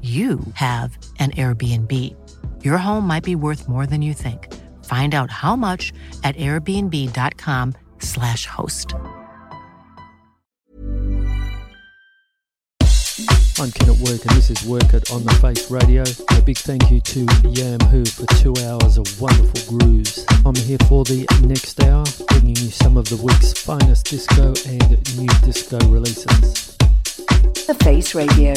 you have an Airbnb. Your home might be worth more than you think. Find out how much at airbnb.com/slash host. I'm Ken at Work, and this is Work It on the Face Radio. A big thank you to Yam Who for two hours of wonderful grooves. I'm here for the next hour, bringing you some of the week's finest disco and new disco releases. The Face Radio.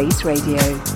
Face Radio.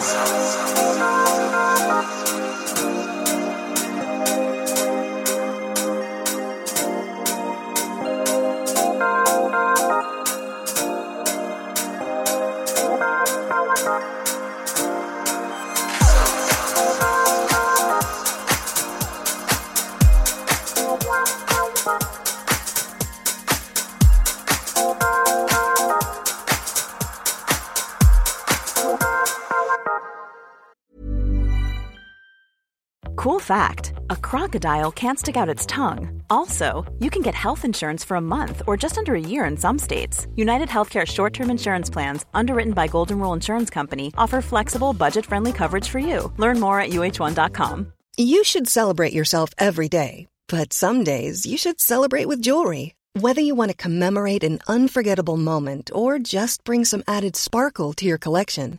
Cool fact a crocodile can't stick out its tongue. Also, you can get health insurance for a month or just under a year in some states. United Healthcare short term insurance plans, underwritten by Golden Rule Insurance Company, offer flexible, budget friendly coverage for you. Learn more at uh1.com. You should celebrate yourself every day, but some days you should celebrate with jewelry. Whether you want to commemorate an unforgettable moment or just bring some added sparkle to your collection,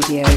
Radio.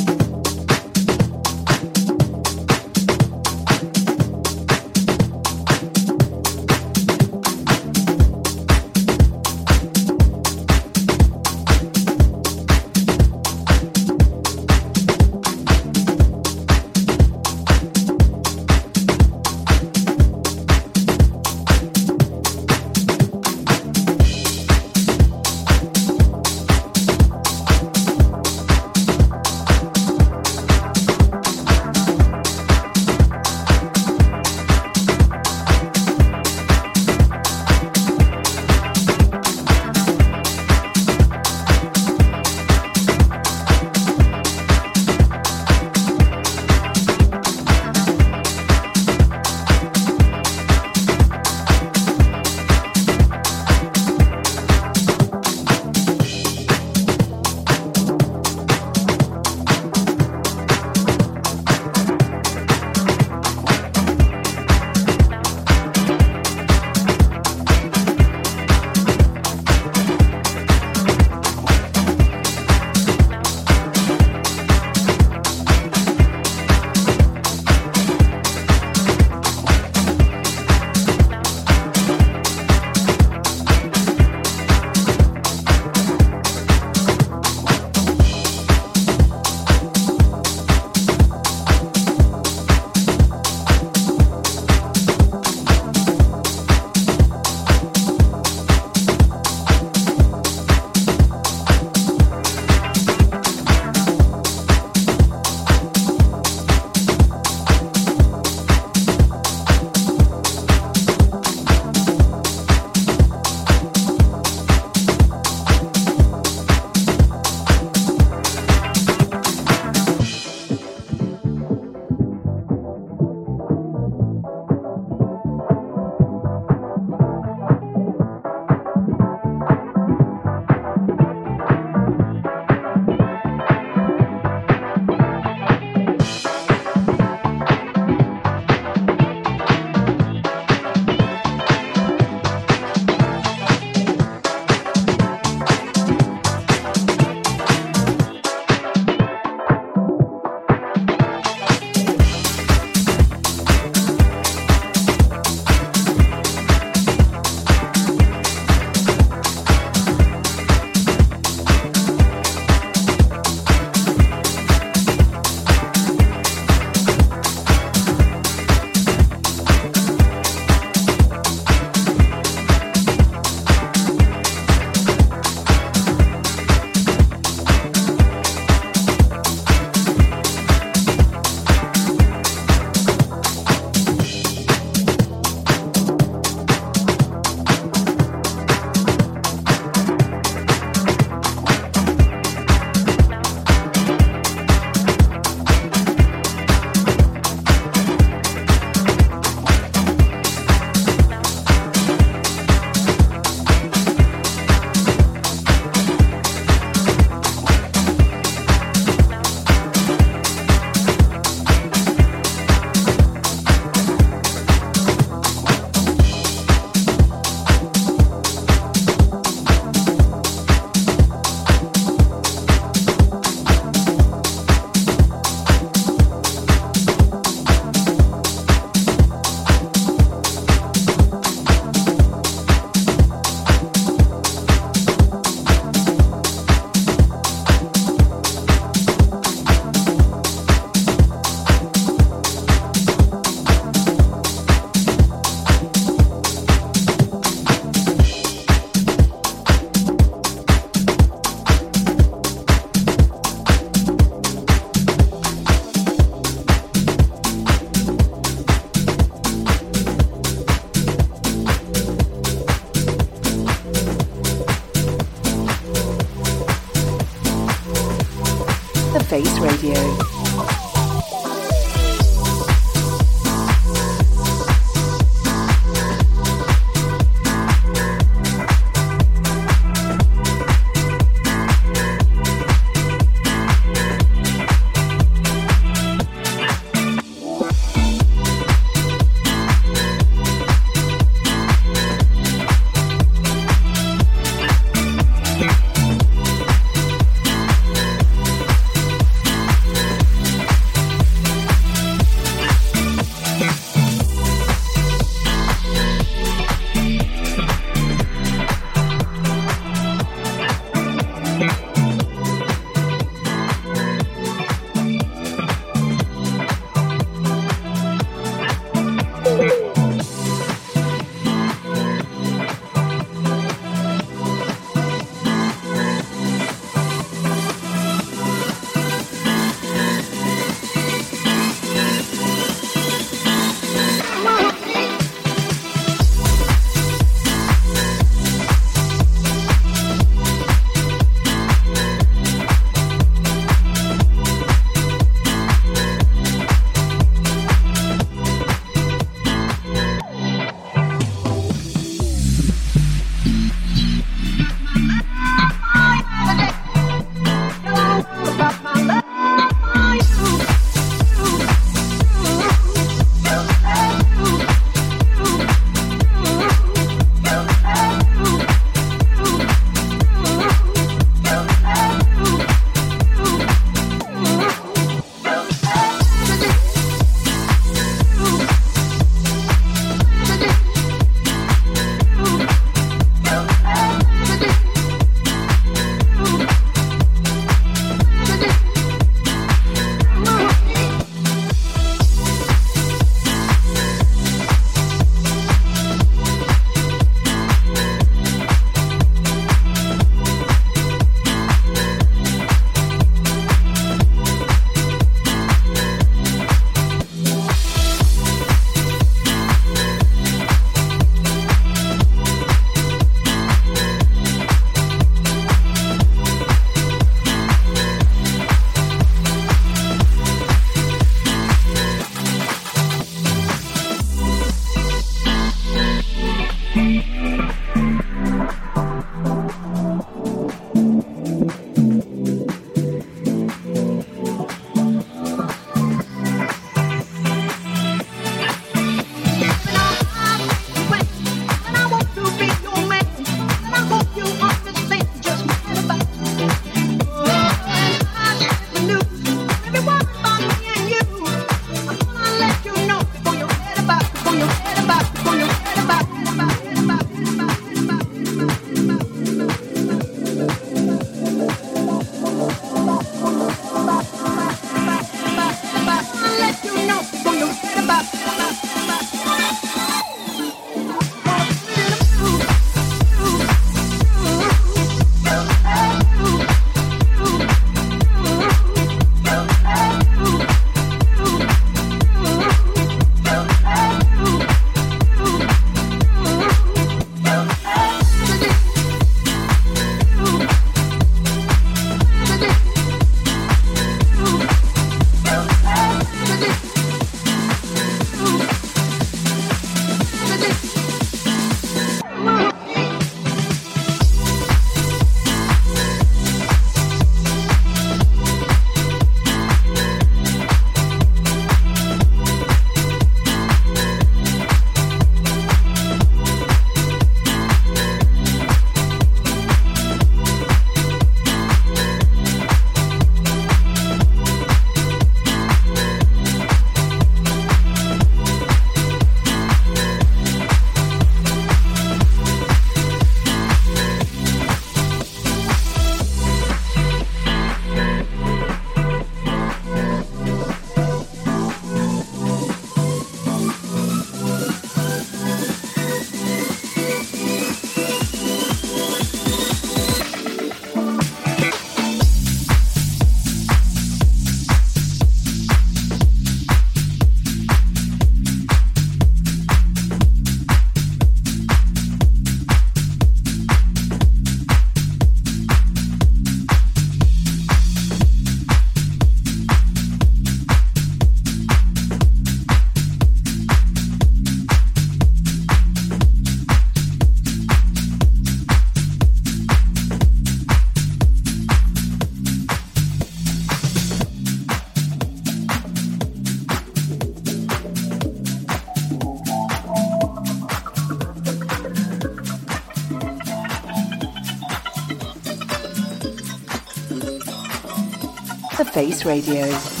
The face Radio.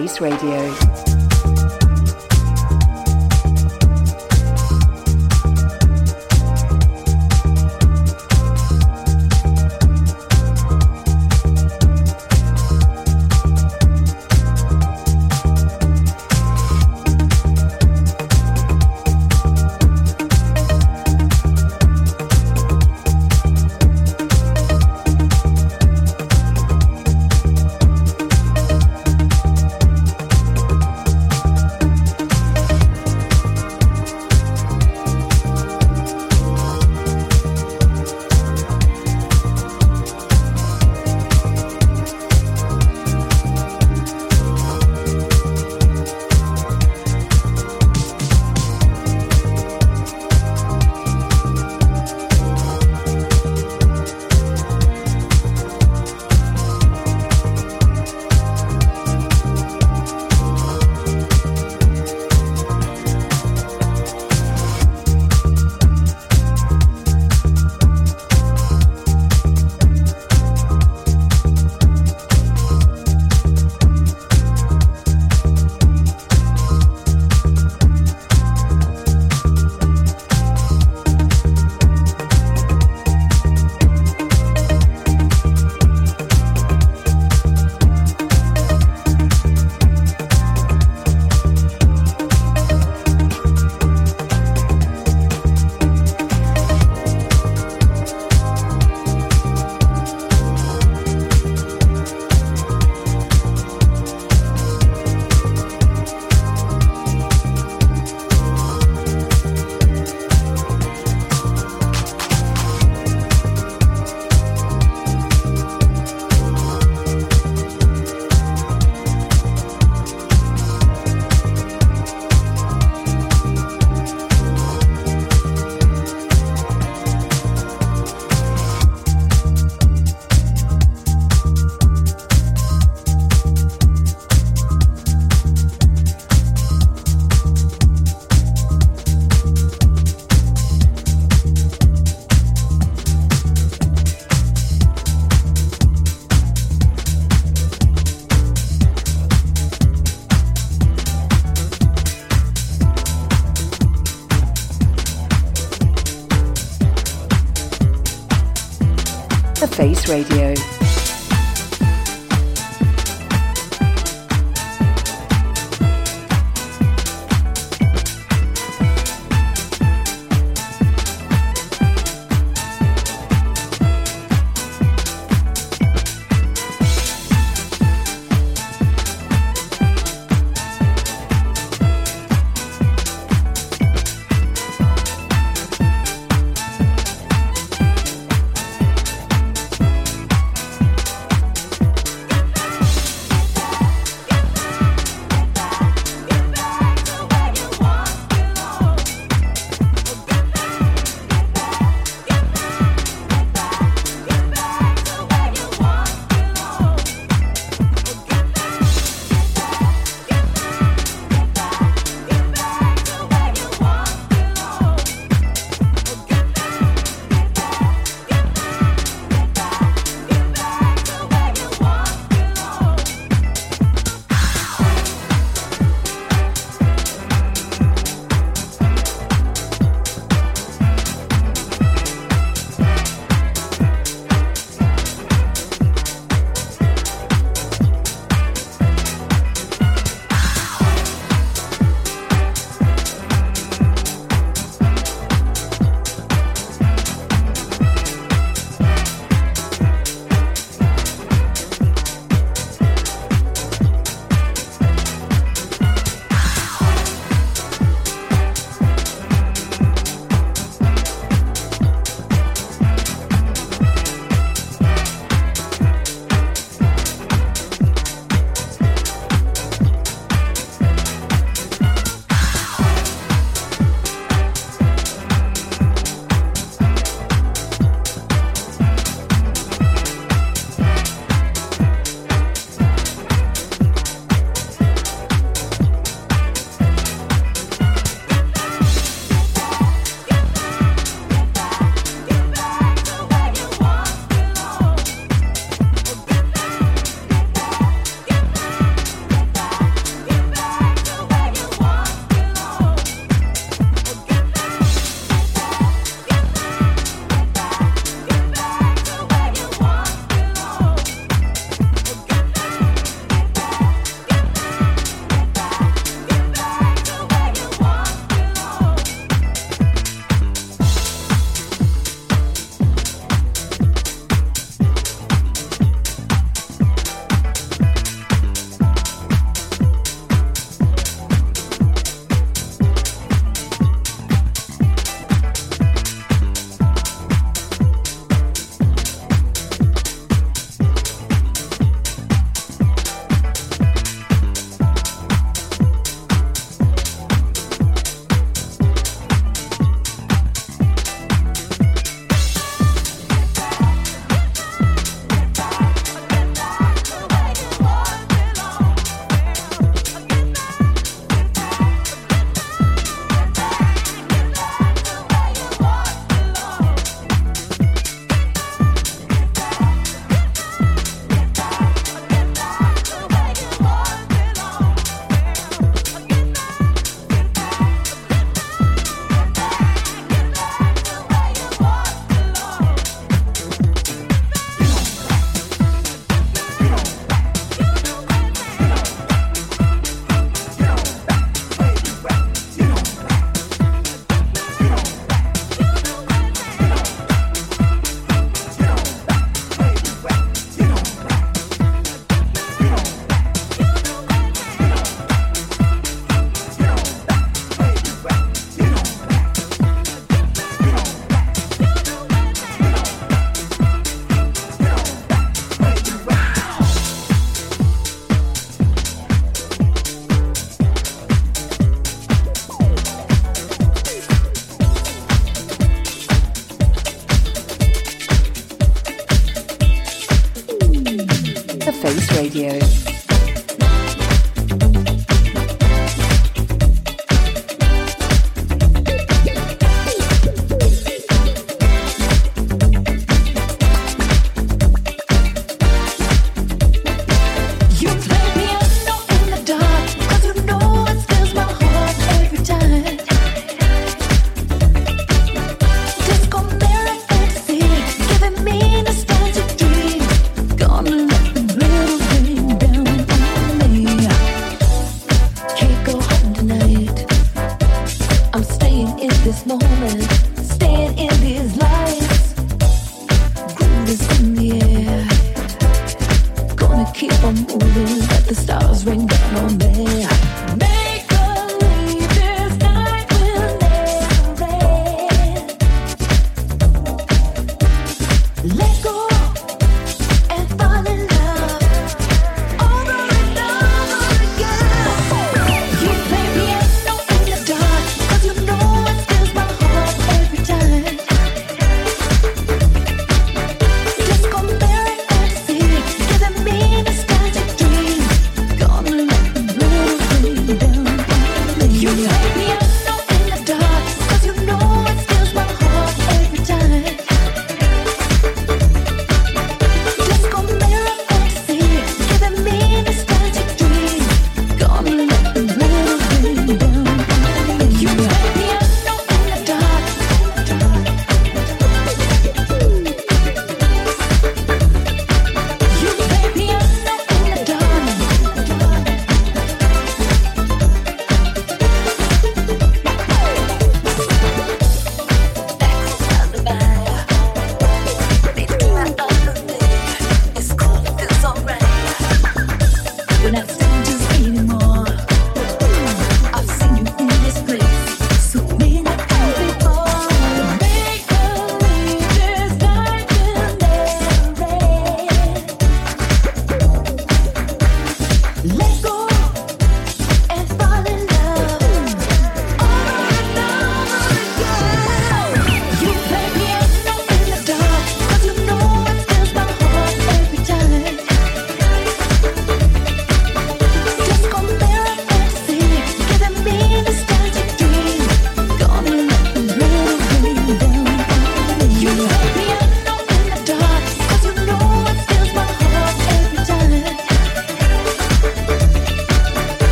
Face Radio.